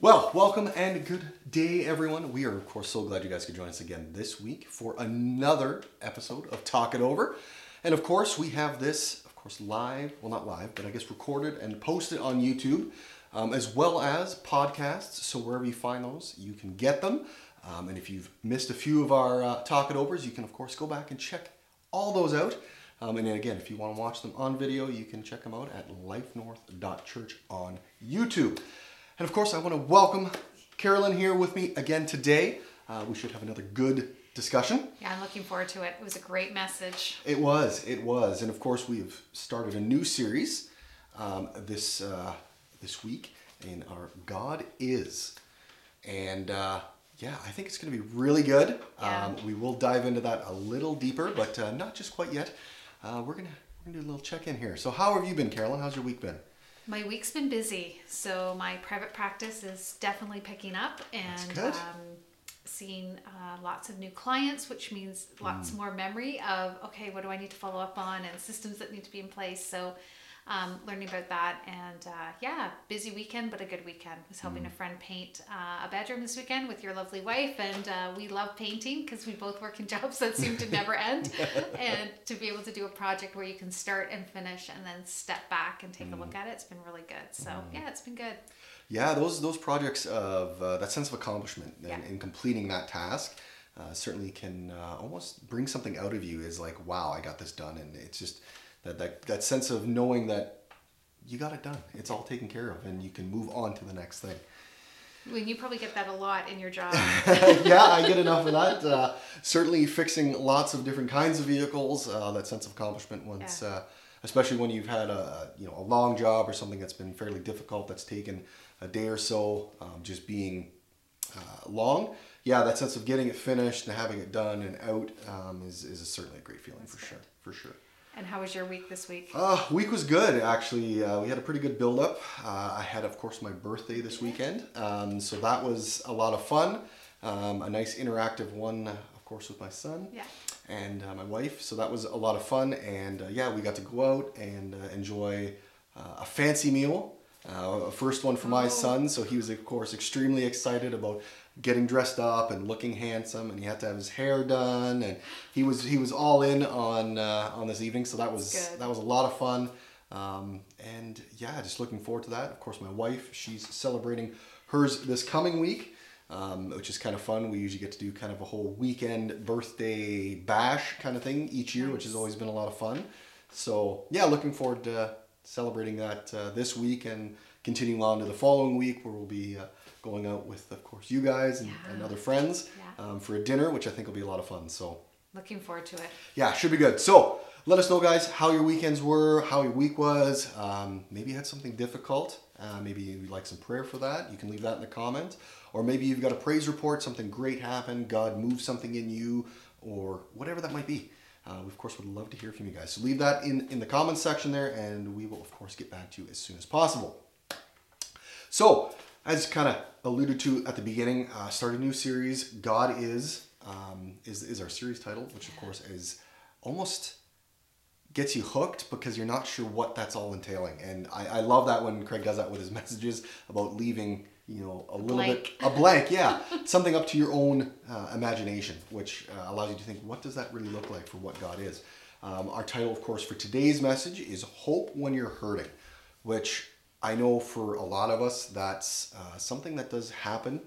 Well, welcome and good day, everyone. We are, of course, so glad you guys could join us again this week for another episode of Talk It Over. And of course, we have this, of course, live, well, not live, but I guess recorded and posted on YouTube, um, as well as podcasts. So wherever you find those, you can get them. Um, and if you've missed a few of our uh, Talk It Overs, you can, of course, go back and check all those out. Um, and again, if you want to watch them on video, you can check them out at lifenorth.church on YouTube. And of course, I want to welcome Carolyn here with me again today. Uh, we should have another good discussion. Yeah, I'm looking forward to it. It was a great message. It was, it was, and of course, we've started a new series um, this uh, this week in our God is, and uh, yeah, I think it's going to be really good. Yeah. Um, we will dive into that a little deeper, but uh, not just quite yet. Uh, we're gonna we're gonna do a little check in here. So, how have you been, Carolyn? How's your week been? My week's been busy, so my private practice is definitely picking up and. Um, seeing uh, lots of new clients, which means lots more memory of okay, what do I need to follow up on and systems that need to be in place. So, um, learning about that and uh, yeah, busy weekend, but a good weekend. Was helping a friend paint uh, a bedroom this weekend with your lovely wife, and uh, we love painting because we both work in jobs that seem to never end. and to be able to do a project where you can start and finish and then step back and take a look at it, it's been really good. So yeah, it's been good. Yeah, those those projects of uh, that sense of accomplishment and Yeah. in completing that task uh, certainly can uh, almost bring something out of you. Is like, wow, I got this done, and it's just that that that sense of knowing that you got it done. It's all taken care of, and you can move on to the next thing. When you probably get that a lot in your job. yeah, I get enough of that. Uh, certainly, fixing lots of different kinds of vehicles. Uh, that sense of accomplishment once, Yeah. uh, especially when you've had a you know a long job or something that's been fairly difficult, that's taken a day or so, um, just being uh, long. Yeah, that sense of getting it finished and having it done and out um, is is certainly a great feeling for sure. For sure. And how was your week this week? Uh, week was good actually. Uh, we had a pretty good build up. Uh, I had, of course, my birthday this weekend, um, so that was a lot of fun. Um, a nice interactive one, of course, with my son Yeah. and uh, my wife. So that was a lot of fun, and uh, yeah, we got to go out and uh, enjoy uh, a fancy meal. Uh, a first one for my Oh. son, so he was, of course, extremely excited about getting dressed up and looking handsome, and he had to have his hair done, and he was he was all in on uh, on this evening. So that was Good. that was a lot of fun, um, and yeah, just looking forward to that. Of course, my wife, she's celebrating hers this coming week um, which is kind of fun. We usually get to do kind of a whole weekend birthday bash kind of thing each year, which has always been a lot of fun. So yeah, looking forward to celebrating that uh, this week and continuing on to the following week where we'll be uh, going out with, of course, you guys and, and other friends Yeah. um, for a dinner, which I think will be a lot of fun. So Looking forward to it. yeah, should be good. So let us know, guys, how your weekends were, how your week was. Um, maybe you had something difficult. Uh, maybe you'd like some prayer for that. You can leave that in the comments. Or maybe you've got a praise report, something great happened, God moved something in you, or whatever that might be. Uh, we, of course, would love to hear from you guys. So leave that in, in the comments section there, and we will, of course, get back to you as soon as possible. So, as kind of alluded to at the beginning, uh, start a new series. God is um, is is our series title, which of course is almost gets you hooked because you're not sure what that's all entailing. And I, I love that when Craig does that with his messages about leaving you know a little blank. bit a blank, yeah, something up to your own uh, imagination, which uh, allows you to think, what does that really look like for what God is? Um, our title, of course, for today's message is "Hope When You're Hurting," which I know for a lot of us, that's uh, something that does happen.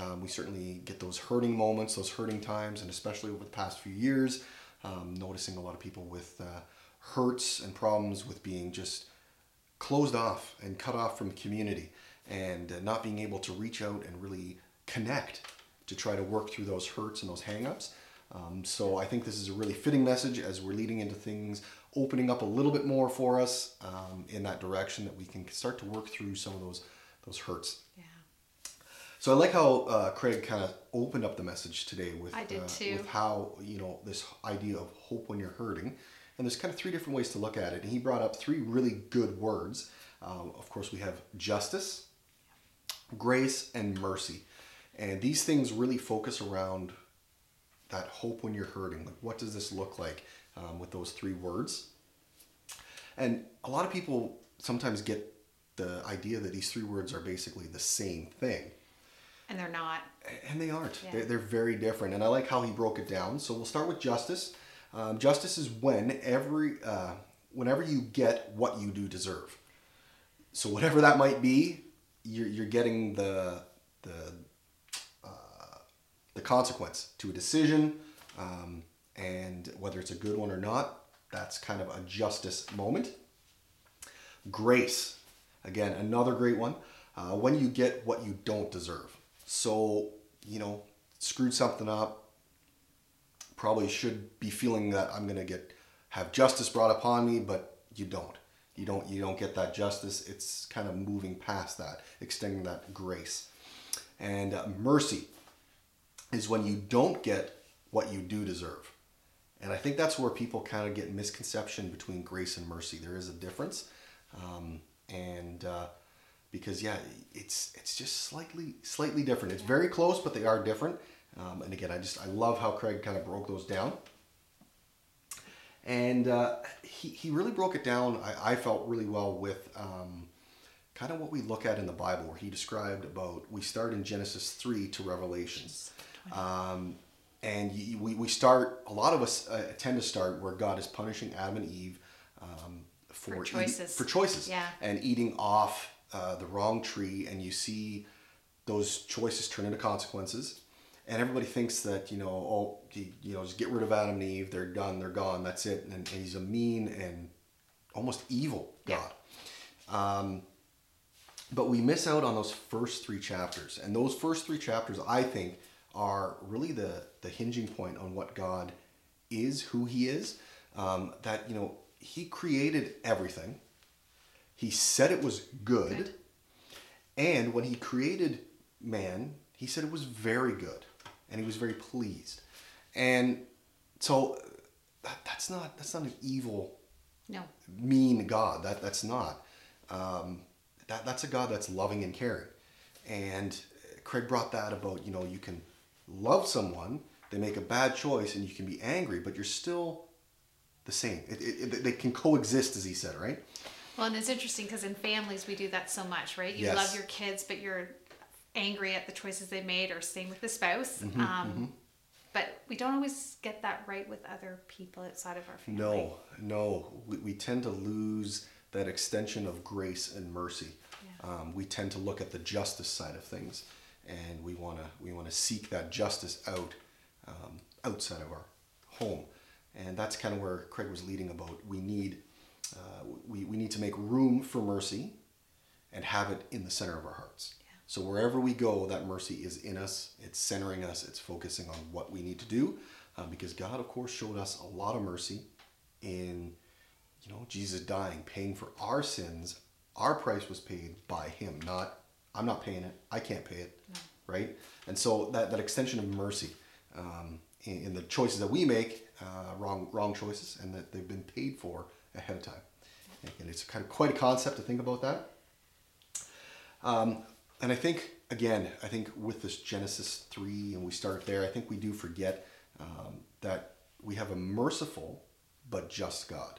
Um, we certainly get those hurting moments, those hurting times, and especially over the past few years, um, noticing a lot of people with uh, hurts and problems with being just closed off and cut off from community and uh, not being able to reach out and really connect to try to work through those hurts and those hangups. Um, so I think this is a really fitting message as we're leading into things opening up a little bit more for us um, in that direction that we can start to work through some of those those hurts. Yeah. So I like how uh, Craig kind of opened up the message today with I did uh, too. with how you know this idea of hope when you're hurting, and there's kind of three different ways to look at it. And he brought up three really good words. Um, of course, we have justice, grace, and mercy, and these things really focus around that hope when you're hurting. Like, what does this look like um, with those three words? And a lot of people sometimes get the idea that these three words are basically the same thing. And they're not. And they aren't. Yeah. They're, they're very different. And I like how he broke it down. So we'll start with justice. Um, justice is when every, uh, whenever you get what you do deserve. So whatever that might be, you're, you're getting the the uh, the consequence to a decision, um, and whether it's a good one or not, that's kind of a justice moment. Grace, again, another great one. Uh, when you get what you don't deserve. So, you know, screwed something up, probably should be feeling that I'm going to get have justice brought upon me, but you don't. You don't you don't get that justice. It's kind of moving past that, extending that grace. And uh, mercy is when you don't get what you do deserve. And I think that's where people kind of get misconception between grace and mercy. There is a difference, um, and uh, because yeah, it's it's just slightly slightly different. It's very close, but they are different. Um, and again, I just I love how Craig kind of broke those down. And uh, he, he really broke it down, I, I felt really well with um, kind of what we look at in the Bible, where he described about, we start in Genesis 3 to Revelations. Um, and you, we, we start, a lot of us uh, tend to start where God is punishing Adam and Eve um, for, For eat- choices. for choices. Yeah. And eating off uh, the wrong tree, and you see those choices turn into consequences. And everybody thinks that, you know, oh, you, know, just get rid of Adam and Eve, they're done, they're gone, that's it. And, and he's a mean and almost evil Yeah. God. Um, but we miss out on those first three chapters. And those first three chapters, I think, are really the, the hinging point on what God is, who He is. Um, that, you know, He created everything, He said it was good. Good. And when He created man, He said it was very good. And He was very pleased. And so that, that's not that's not an evil No. mean God. That that's not. Um, that that's a God that's loving and caring. And Craig brought that about. You know, you can love someone, they make a bad choice, and you can be angry, but you're still the same. It, it, it, they can coexist, as he said, right? Well, and it's interesting because in families we do that so much, right? You Yes. love your kids, but you're angry at the choices they made, or same with the spouse. Mm-hmm, um, But we don't always get that right with other people outside of our family. No, no. We, we tend to lose that extension of grace and mercy. Yeah. Um, we tend to look at the justice side of things, and we want to we want to seek that justice out um, outside of our home, and that's kind of where Craig was leading about. We need uh, we, we need to make room for mercy, and have it in the center of our hearts. So wherever we go, that mercy is in us. It's centering us. It's focusing on what we need to do, uh, because God, of course, showed us a lot of mercy in, you know, Jesus dying, paying for our sins. Our price was paid by Him. Not I'm not paying it. I can't pay it, right? And so that that extension of mercy um, in, in the choices that we make, uh, wrong wrong choices, and that they've been paid for ahead of time. And it's kind of quite a concept to think about that. Um, and I think again, I think with this Genesis three, and we start there. I think we do forget um, that we have a merciful but just God,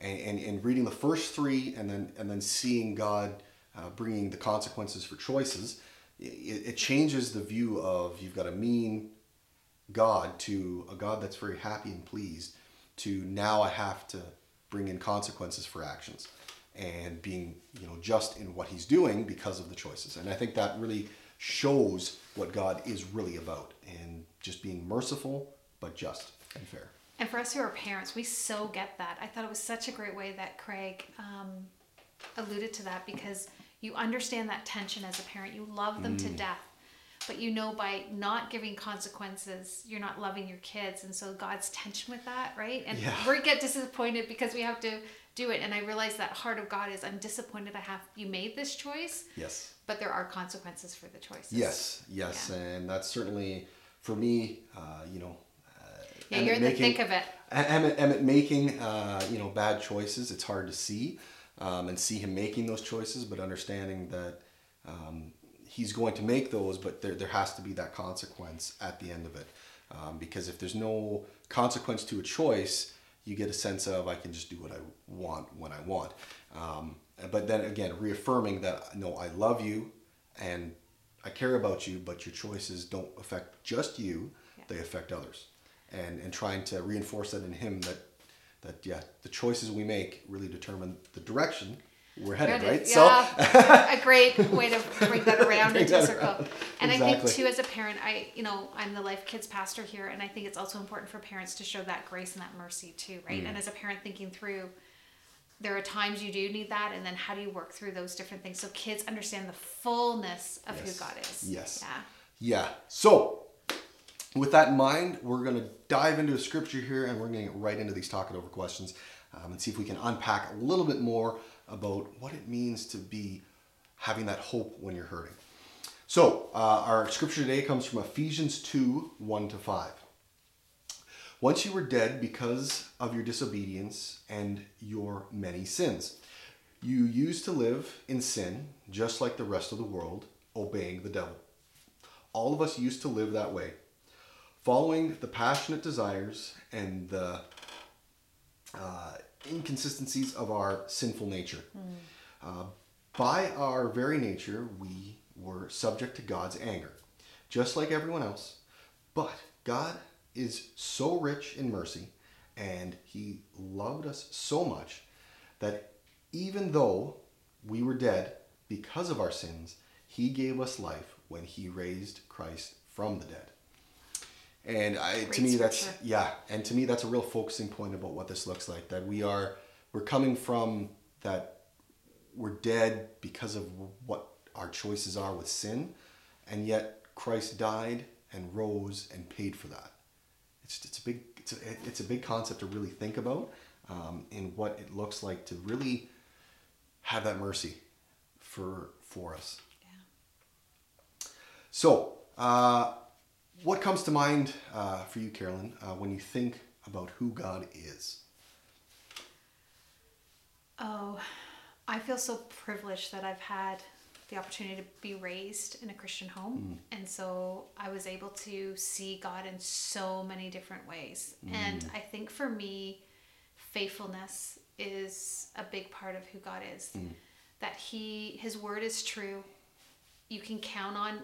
and, and and reading the first three, and then and then seeing God uh, bringing the consequences for choices, it, it changes the view of you've got a mean God to a God that's very happy and pleased. To now I have to bring in consequences for actions and being you know just in what he's doing because of the choices and i think that really shows what god is really about and just being merciful but just and fair And for us who are parents, we so get that. I thought it was such a great way that Craig um, alluded to that because you understand that tension as a parent. You love them Mm. to death, but you know by not giving consequences, you're not loving your kids. And so God's tension with that, right? And Yeah. we get disappointed because we have to do it. And I realize that heart of God is I'm disappointed I have you made this choice, yes but there are consequences for the choices. yes yes Yeah. and that's certainly for me uh, you know uh, Yeah, you're in the making- thick of it. Emmett, Emmett making uh, you know bad choices. It's hard to see um, and see him making those choices, but understanding that um, he's going to make those, but there there has to be that consequence at the end of it. Um, because if there's no consequence to a choice, you get a sense of I can just do what I want when I want. Um, but then again, reaffirming that no, I love you and I care about you, but your choices don't affect just you; Yeah. they affect others. And and trying to reinforce that in him that that yeah, the choices we make really determine the direction we're headed, right? Yeah, a great way to bring that around Bring into a circle. around. And I think too, as a parent, I you know I'm the Life Kids pastor here, and I think it's also important for parents to show that grace and that mercy too, right? Mm. And as a parent, thinking through, there are times you do need that, and then how do you work through those different things so kids understand the fullness of Yes. who God is. Yes. Yeah. Yeah. So, with that in mind, we're going to dive into a scripture here and we're going to get right into these talk it over questions um, and see if we can unpack a little bit more about what it means to be having that hope when you're hurting. So, uh, our scripture today comes from Ephesians 2 1 to 5. Once you were dead because of your disobedience and your many sins. You used to live in sin, just like the rest of the world, obeying the devil. All of us used to live that way, following the passionate desires and the uh, inconsistencies of our sinful nature. Uh, by our very nature, we were subject to God's anger, just like everyone else. But God is so rich in mercy, and He loved us so much that even though we were dead because of our sins, He gave us life when He raised Christ from the dead. And I, to me, that's yeah, and to me, that's a real focusing point about what this looks like. That we are, we're coming from that we're dead because of what our choices are with sin, and yet Christ died and rose and paid for that. It's it's a big it's a, it's a big concept to really think about um, in what it looks like to really have that mercy for for us. Yeah. So, uh, what comes to mind uh, for you, Carolyn, uh, when you think about who God is? Oh, I feel so privileged that I've had the opportunity to be raised in a Christian home. And so I was able to see God in so many different ways. And I think for me, faithfulness is a big part of who God is. That he his word is true. You can count on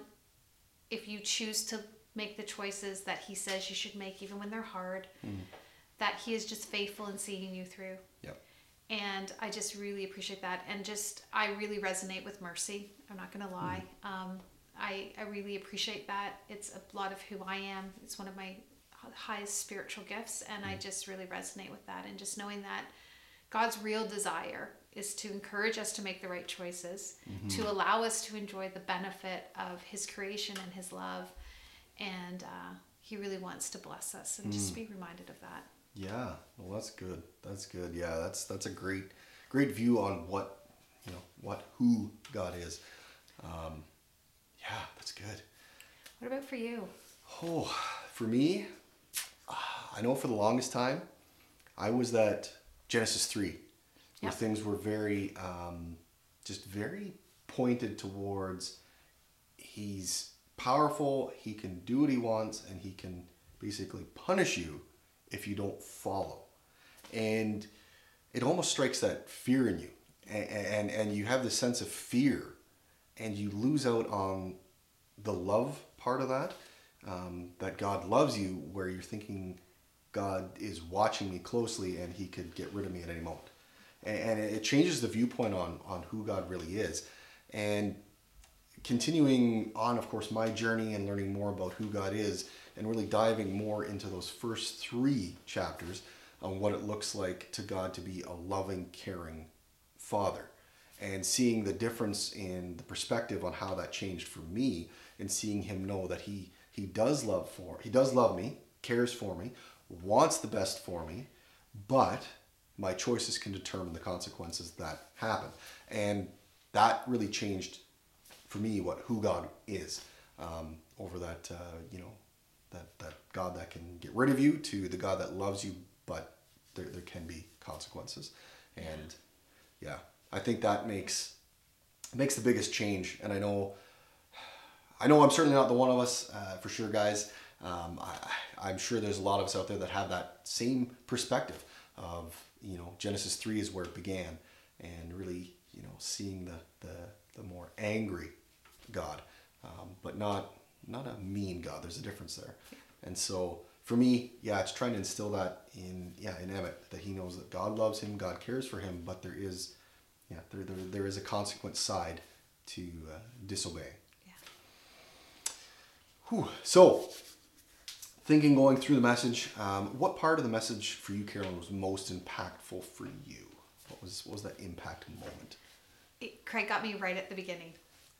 if you choose to make the choices that he says you should make even when they're hard. Mm-hmm. That he is just faithful in seeing you through Yep. and I just really appreciate that. And just I really resonate with mercy. I'm not gonna lie. Mm-hmm. Um, I I really appreciate that. It's a lot of who I am. It's one of my highest spiritual gifts, and I mm-hmm. just really resonate with that. And just knowing that God's real desire is to encourage us to make the right choices, to allow us to enjoy the benefit of His creation and His love, and uh, He really wants to bless us. And just be reminded of that. Yeah, well, that's good. That's good. Yeah, that's that's a great, great view on what, you know, what who God is. Um, yeah, that's good. What about for you? Oh, for me, I know for the longest time, I was that Genesis three, where things were very, um, just very pointed towards. He's powerful. He can do what he wants, and he can basically punish you if you don't follow. And it almost strikes that fear in you, and and, and you have this sense of fear, and you lose out on the love part of that. Um, that God loves you, where you're thinking God is watching me closely, and He could get rid of me at any moment, and, and it changes the viewpoint on on who God really is, and continuing on, of course, my journey and learning more about who God is, and really diving more into those first three chapters on what it looks like to God to be a loving, caring Father, and seeing the difference in the perspective on how that changed for me, and seeing Him know that He He does love for He does love me, cares for me, wants the best for me, but my choices can determine the consequences that happen, and that really changed for me what who God is um, over that uh, you know that that God that can get rid of you to the God that loves you but there, there can be consequences. And yeah I think that makes makes the biggest change. And I know I know I'm certainly not the one of us uh, for sure guys. Um, I, I'm sure there's a lot of us out there that have that same perspective of you know Genesis 3 is where it began. And really, you know, seeing the the, the more angry God, um, but not not a mean God. There's a difference there, and so for me, yeah, it's trying to instill that in yeah in Emmett that he knows that God loves him, God cares for him, but there is yeah there there, there is a consequence side to uh, disobey. Yeah. Whew. So, thinking going through the message, um, what part of the message for you, Carolyn, was most impactful for you? What was what was that impact moment? It, Craig got me right at the beginning,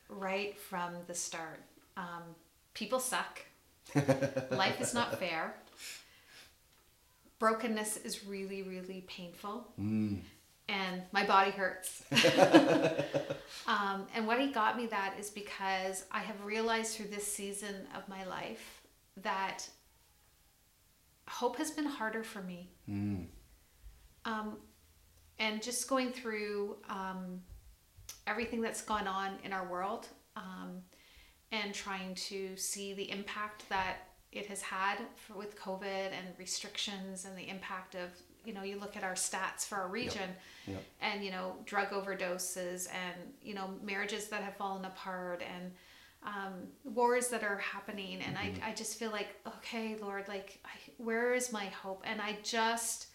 right from the start. Um, people suck. Life is not fair. Brokenness is really, really painful. And my body hurts. um, and what he got me that is because I have realized through this season of my life that hope has been harder for me. Um, and just going through um, everything that's gone on in our world um, and trying to see the impact that it has had for, with COVID and restrictions and the impact of, you know, you look at our stats for our region Yep. and, you know, drug overdoses and, you know, marriages that have fallen apart and um, wars that are happening. And I, I just feel like, okay, Lord, like, I, where is my hope? And I just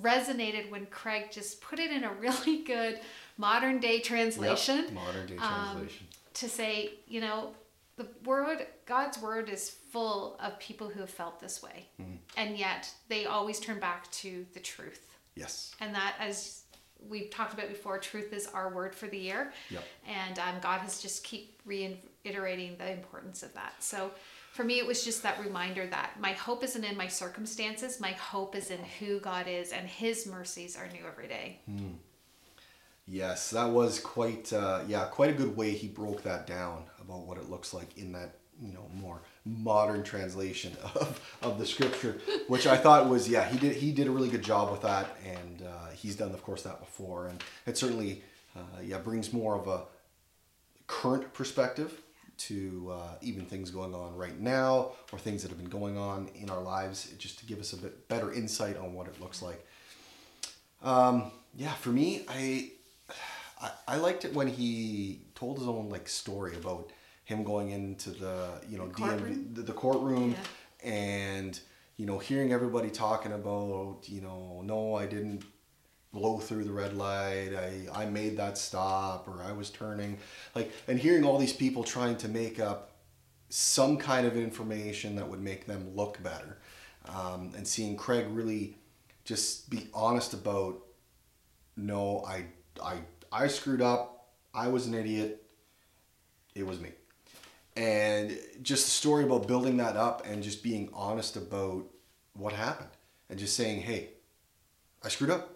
resonated when Craig just put it in a really good modern day translation Yep. Modern day um, translation. to say, you know, the word, God's word is full of people who have felt this way. And yet they always turn back to the truth. yes. And that, as we've talked about before, truth is our word for the year. Yep. And um, God has just keep reiterating the importance of that. So for me, it was just that reminder that my hope isn't in my circumstances. My hope is in who God is, and His mercies are new every day. Yes, that was quite uh, yeah, quite a good way he broke that down about what it looks like in that you know more modern translation of, of the scripture, which I thought was yeah he did he did a really good job with that, and uh, he's done of course that before, and it certainly uh, yeah brings more of a current perspective to uh, even things going on right now or things that have been going on in our lives, just to give us a bit better insight on what it looks like. Um, yeah, for me, I, I I liked it when he told his own like story about him going into the you know The courtroom? The, the courtroom Yeah. and you know hearing everybody talking about you know no I didn't blow through the red light. I I made that stop or I was turning. Like and hearing all these people trying to make up some kind of information that would make them look better um, and seeing Craig really just be honest about no I I I screwed up. I was an idiot. It was me. And just the story about building that up and just being honest about what happened and just saying hey I screwed up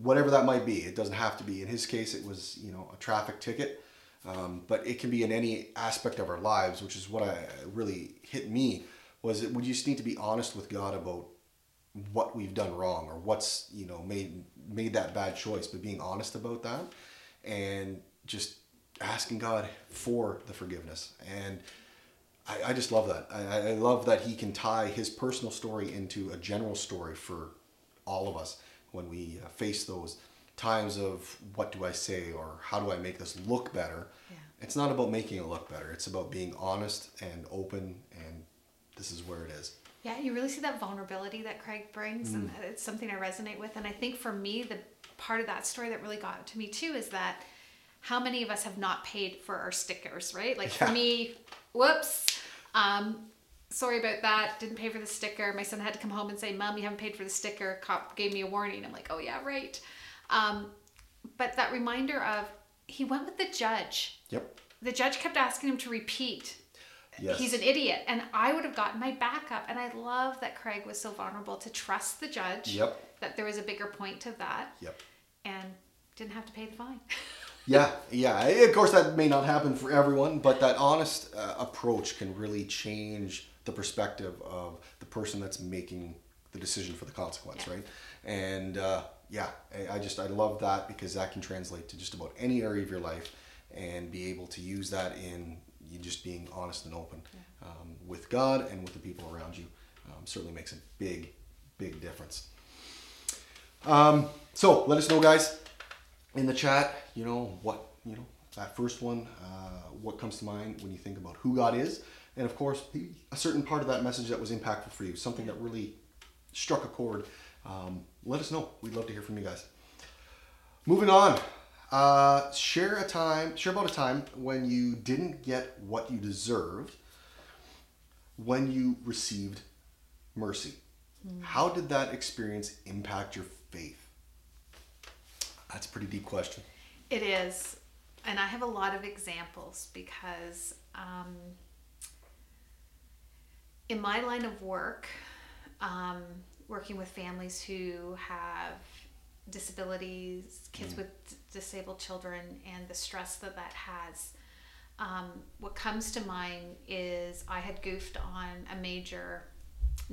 whatever that might be. It doesn't have to be. In his case it was you know a traffic ticket. Um, but it can be in any aspect of our lives which is what I really hit me was that we just need to be honest with God about what we've done wrong or what's you know made made that bad choice. But being honest about that and just asking god for the forgiveness. And i, I just love that. I, I love that he can tie his personal story into a general story for all of us when we uh, face those times of what do i say or how do i make this look better Yeah. it's not about making it look better it's about being honest and open and this is where it is Yeah, you really see that vulnerability that Craig brings, and it's something I resonate with. And I think for me, the part of that story that really got to me too is that how many of us have not paid for our stickers, right? Like for me, whoops, um, sorry about that, didn't pay for the sticker. My son had to come home and say, Mom, you haven't paid for the sticker. Cop gave me a warning. I'm like, oh, yeah, right. Um, but that reminder of he went with the judge. yep The judge kept asking him to repeat yes he's an idiot and i would have gotten my back up and i love that craig was so vulnerable to trust the judge Yep. that there was a bigger point to that yep and didn't have to pay the fine Yeah, yeah. Of course, that may not happen for everyone, but that honest uh, approach can really change the perspective of the person that's making the decision for the consequence, Yeah. right? And uh, yeah, I, I just I love that because that can translate to just about any area of your life, and be able to use that in you just being honest and open um, with God and with the people around you. Um, certainly makes a big, big difference. Um, so let us know, guys in the chat, you know, what, you know, that first one, uh, what comes to mind when you think about who God is. And of course, a certain part of that message that was impactful for you, something that really struck a chord. Um, let us know. We'd love to hear from you guys. Moving on, uh, share a time, share about a time when you didn't get what you deserved when you received mercy. Mm. How did that experience impact your faith? That's a pretty deep question. It is. And I have a lot of examples because um, in my line of work, um, working with families who have disabilities, kids mm. with disabled children, and the stress that that has. Um, what comes to mind is I had goofed on a major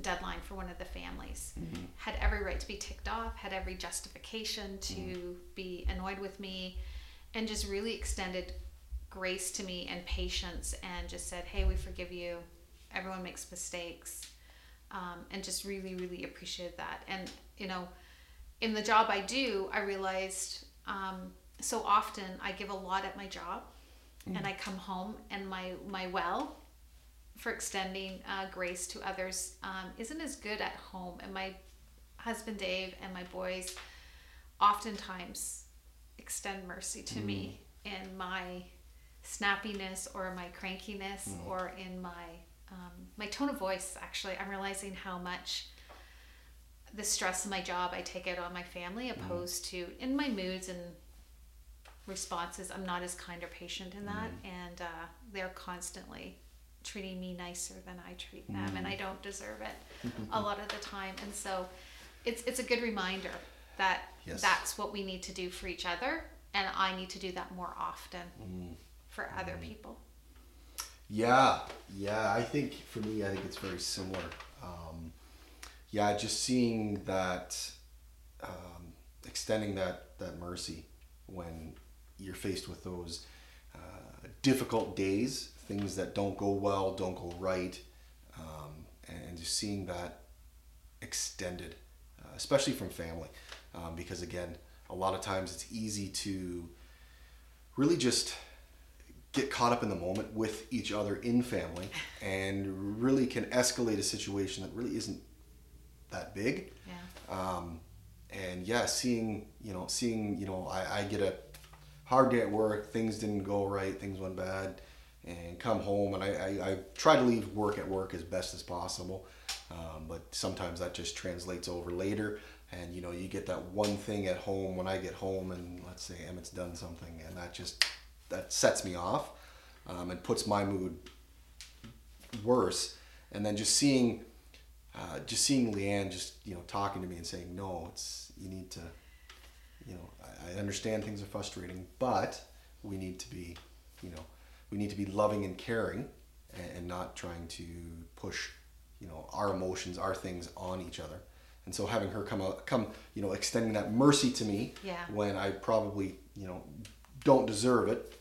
deadline for one of the families. Mm-hmm. Had every right to be ticked off, had every justification to mm. be annoyed with me, and just really extended grace to me and patience and just said, Hey, we forgive you. Everyone makes mistakes. Um, and just really, really appreciated that. And, you know, in the job I do, I realized um, so often I give a lot at my job mm. and I come home and my, my well for extending uh, grace to others um, isn't as good at home. And my husband Dave and my boys oftentimes extend mercy to mm. me in my snappiness or my crankiness mm. or in my um, my tone of voice. Actually, I'm realizing how much the stress of my job I take out on my family, mm. opposed mm. to in my moods and responses. I'm not as kind or patient in that, mm. and uh, they're constantly treating me nicer than I treat them, and I mm. don't deserve it a lot of the time. And so, it's it's a good reminder that yes. that's what we need to do for each other, and I need to do that more often mm. for other mm. people. Yeah, yeah. I think for me, I think it's very similar. Um, yeah, just seeing that, um, extending that that mercy when you're faced with those uh, difficult days, things that don't go well, don't go right, um, and, just seeing that extended, uh, especially from family, um, because again, a lot of times it's easy to really just get caught up in the moment with each other in family and really can escalate a situation that really isn't that big. Yeah. Um, and yeah, seeing you know, seeing you know, I, I get a hard day at work. Things didn't go right. Things went bad, and come home and I, I, I try to leave work at work as best as possible. Um, but sometimes that just translates over later, and you know, you get that one thing at home when I get home, and let's say Emmett's done something, and that just that sets me off um, and puts my mood worse. And then just seeing uh, just seeing Leanne just you know talking to me and saying no it's you need to you know I, I understand things are frustrating but we need to be you know we need to be loving and caring and, and not trying to push you know our emotions our things on each other and so having her come out come you know extending that mercy to me yeah. when I probably you know don't deserve it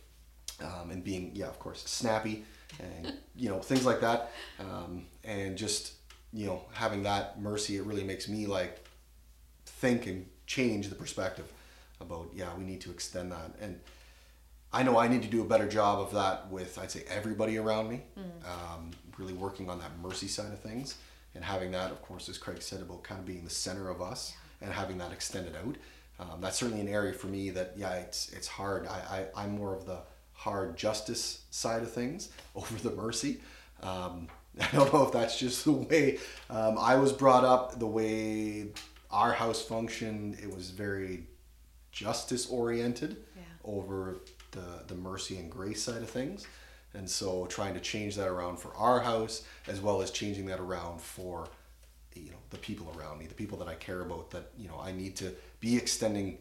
um, and being yeah of course snappy and you know things like that um, and just you know, having that mercy, it really makes me like think and change the perspective about, yeah, we need to extend that. And I know I need to do a better job of that with, I'd say, everybody around me, mm. um, really working on that mercy side of things. And having that, of course, as Craig said, about kind of being the center of us yeah. and having that extended out. Um, that's certainly an area for me that, yeah, it's, it's hard. I, I, I'm more of the hard justice side of things over the mercy. Um, I don't know if that's just the way um, I was brought up, the way our house functioned. It was very justice oriented yeah. over the, the mercy and grace side of things. And so trying to change that around for our house as well as changing that around for you know the people around me, the people that I care about that you know I need to be extending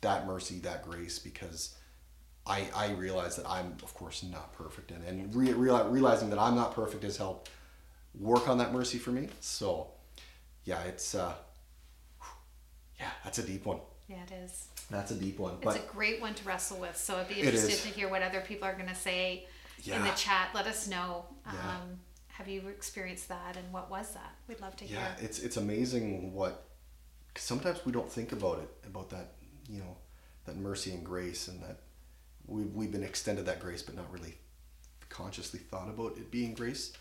that mercy, that grace because I, I realize that I'm, of course, not perfect. And, and re- realizing that I'm not perfect has helped work on that mercy for me. So, yeah, it's, uh, yeah, that's a deep one. Yeah, it is. That's a deep one. It's but a great one to wrestle with. So I'd be interested to hear what other people are going to say yeah. in the chat. Let us know. Um, yeah. Have you experienced that, and what was that? We'd love to hear. Yeah, it's it's amazing what. sometimes we don't think about it about that. You know, that mercy and grace, and that we've we've been extended that grace, but not really consciously thought about it being grace.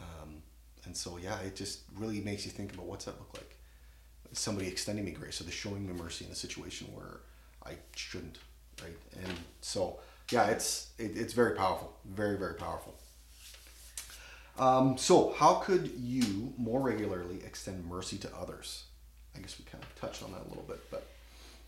Um, and so yeah, it just really makes you think about what's that look like. Somebody extending me grace, or they're showing me mercy in a situation where I shouldn't, right? And so yeah, it's it, it's very powerful, very very powerful. Um, so how could you more regularly extend mercy to others? I guess we kind of touched on that a little bit, but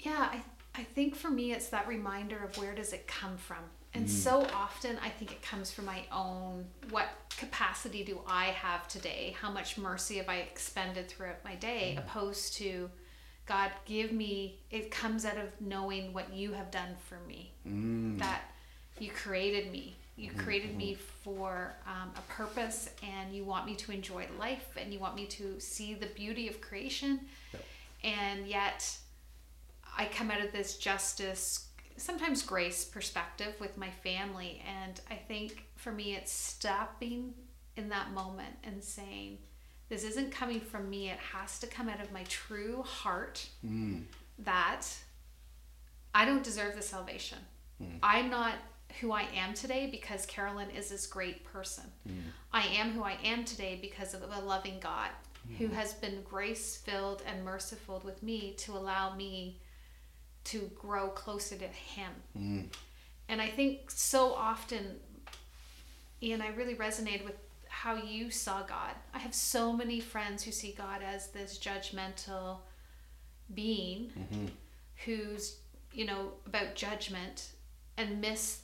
Yeah, I, I think for me it's that reminder of where does it come from. And mm. so often I think it comes from my own what capacity do I have today? How much mercy have I expended throughout my day mm. opposed to God give me it comes out of knowing what you have done for me. Mm. That you created me. You mm-hmm. created me for um, a purpose and you want me to enjoy life and you want me to see the beauty of creation. Yep. And yet I come out of this justice, sometimes grace perspective with my family. And I think for me, it's stopping in that moment and saying, this isn't coming from me. It has to come out of my true heart hmm. that I don't deserve the salvation. Hmm. I'm not who I am today because Carolyn is this great person. Hmm. I am who I am today because of a loving God who has been grace filled and merciful with me to allow me to grow closer to Him. Mm. And I think so often, Ian, I really resonated with how you saw God. I have so many friends who see God as this judgmental being mm-hmm. who's, you know, about judgment and miss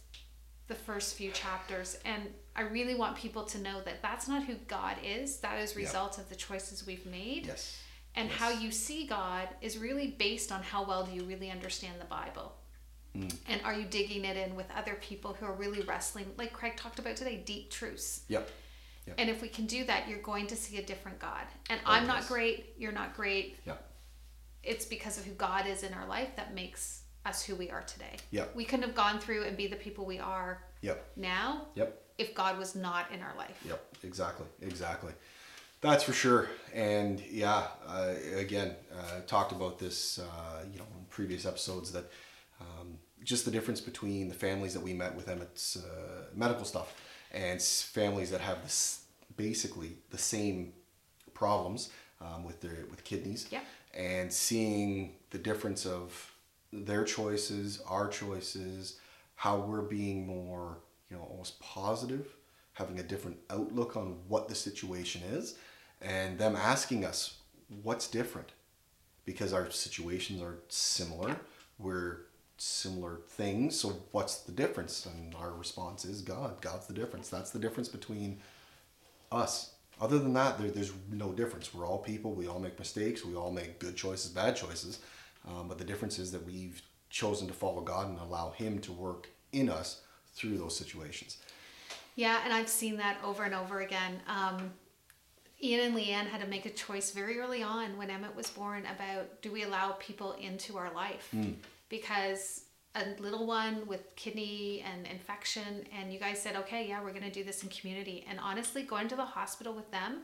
the first few chapters. And I really want people to know that that's not who God is. That is result of the choices we've made. yes, And Yes. how you see God is really based on how well do you really understand the Bible. Mm. And are you digging it in with other people who are really wrestling, like Craig talked about today, deep truths? yep, And if we can do that, you're going to see a different God. And oh, I'm not great, you're not great. yep, It's because of who God is in our life that makes us who we are today. Yep. We couldn't have gone through and be the people we are yep, now yep. if God was not in our life. Yep, exactly, exactly. That's for sure. And yeah, uh, again, uh, talked about this, uh, you know, in previous episodes that um, just the difference between the families that we met with Emmett's uh, medical stuff and families that have this basically the same problems um, with their with kidneys. Yeah. And seeing the difference of their choices, our choices, how we're being more, you know, almost positive, having a different outlook on what the situation is, and them asking us what's different because our situations are similar. We're similar things, so what's the difference? And our response is God. God's the difference. That's the difference between us. Other than that, there, there's no difference. We're all people. We all make mistakes. We all make good choices, bad choices. Um, but the difference is that we've chosen to follow God and allow Him to work in us through those situations. Yeah, and I've seen that over and over again. Um, Ian and Leanne had to make a choice very early on when Emmett was born about do we allow people into our life? Because a little one with kidney and infection, and you guys said, okay, yeah, we're going to do this in community. And honestly, going to the hospital with them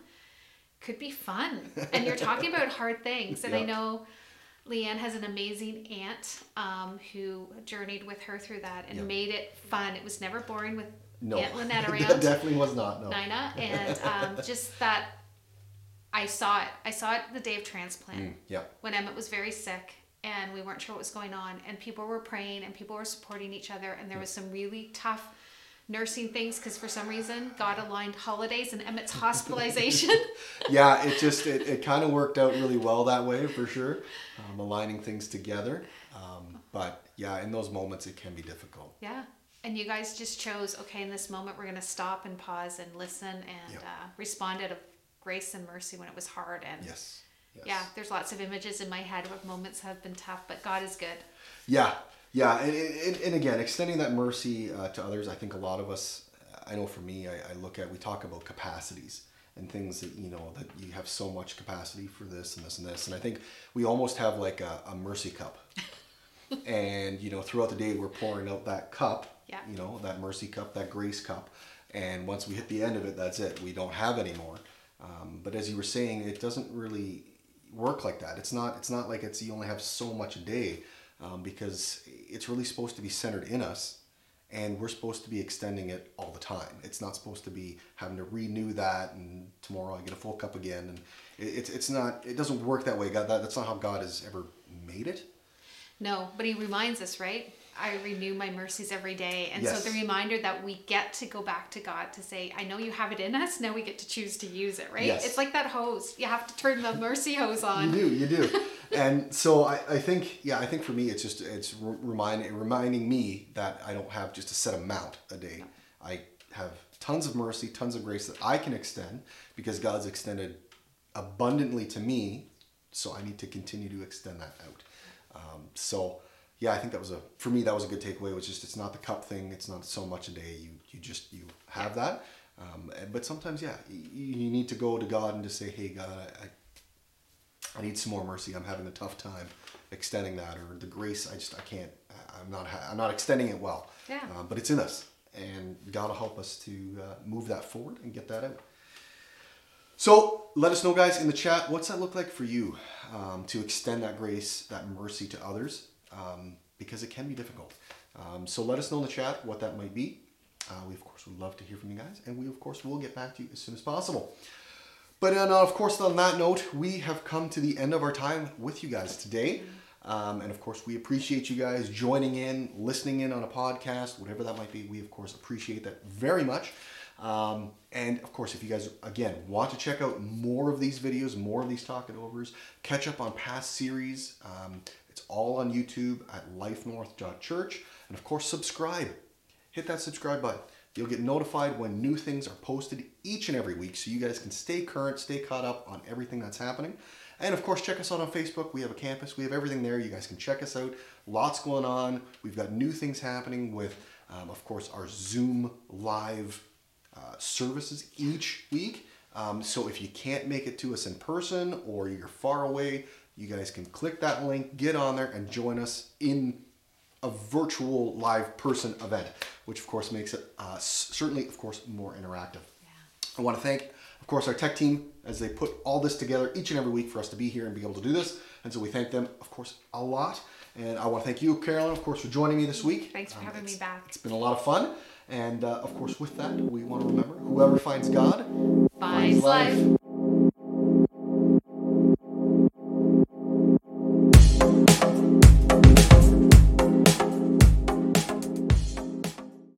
could be fun. And you're talking about hard things. And I know Leanne has an amazing aunt um, who journeyed with her through that and Yeah. made it fun. It was never boring with No, Aunt Lynette that around. definitely was not. No. Nina, and um, just that I saw it. I saw it the day of transplant Mm, yeah. when Emmett was very sick and we weren't sure what was going on, and people were praying and people were supporting each other, and there was some really tough nursing things because for some reason God aligned holidays and Emmett's hospitalization. yeah, it just it, it kind of worked out really well that way for sure, um, aligning things together. Um, but yeah, in those moments it can be difficult. yeah. And you guys just chose, okay, in this moment, we're going to stop and pause and listen and Yep. uh, respond out of grace and mercy when it was hard. And Yes. yes. Yeah, there's lots of images in my head of moments have been tough, but God is good. Yeah, yeah, and, and, and again, extending that mercy uh, to others. I think a lot of us, I know for me, I, I look at we talk about capacities and things that you know that you have so much capacity for this and this and this, and I think we almost have like a, a mercy cup, and you know throughout the day we're pouring out that cup, Yeah. you know that mercy cup, that grace cup, and once we hit the end of it, that's it. We don't have any more. Um, but as you were saying, it doesn't really work like that. It's not. It's not like it's you only have so much a day. um, because it's really supposed to be centered in us and we're supposed to be extending it all the time. It's not supposed to be having to renew that and tomorrow I get a full cup again. And it, it's, it's not, it doesn't work that way. God, that, that's not how God has ever made it. No, but he reminds us, right? I renew my mercies every day. And Yes. so the reminder that we get to go back to God to say, I know you have it in us. Now we get to choose to use it, right? Yes. It's like that hose. You have to turn the mercy hose on. You do, you do. and so I, I think, yeah, I think for me, it's just, it's re- reminding, reminding me that I don't have just a set amount a day. I have tons of mercy, tons of grace that I can extend because God's extended abundantly to me. So I need to continue to extend that out. Um, so yeah, I think that was a, for me, that was a good takeaway. It was just, it's not the cup thing. It's not so much a day. You, you just, you have that. Um, but sometimes, yeah, you, you need to go to God and just say, Hey God, I, I I need some more mercy. I'm having a tough time extending that, or the grace. I just I can't. I'm not. ha- I'm not extending it well. Yeah. Um, but it's in us, and God will help us to uh, move that forward and get that out. So let us know, guys, in the chat. What's that look like for you um, to extend that grace, that mercy to others? Um, because it can be difficult. Um, so let us know in the chat what that might be. Uh, we of course would love to hear from you guys, and we of course will get back to you as soon as possible. But uh, of course, on that note, we have come to the end of our time with you guys today. Um, and of course, we appreciate you guys joining in, listening in on a podcast, whatever that might be. We, of course, appreciate that very much. Um, and of course, if you guys, again, want to check out more of these videos, more of these talking overs, catch up on past series, um, it's all on YouTube at lifenorth.church. And of course, subscribe hit that subscribe button. You'll get notified when new things are posted each and every week so you guys can stay current, stay caught up on everything that's happening. And of course, check us out on Facebook. We have a campus, we have everything there. You guys can check us out. Lots going on. We've got new things happening with, um, of course, our Zoom live uh, services each week. Um, so if you can't make it to us in person or you're far away, you guys can click that link, get on there, and join us in a virtual live person event, which of course makes it uh, certainly, of course, more interactive. I want to thank, of course, our tech team as they put all this together each and every week for us to be here and be able to do this. And so we thank them, of course, a lot. And I want to thank you, Carolyn, of course, for joining me this week. Thanks for Um, having me back. It's been a lot of fun. And uh, of course, with that, we want to remember whoever finds God Finds life.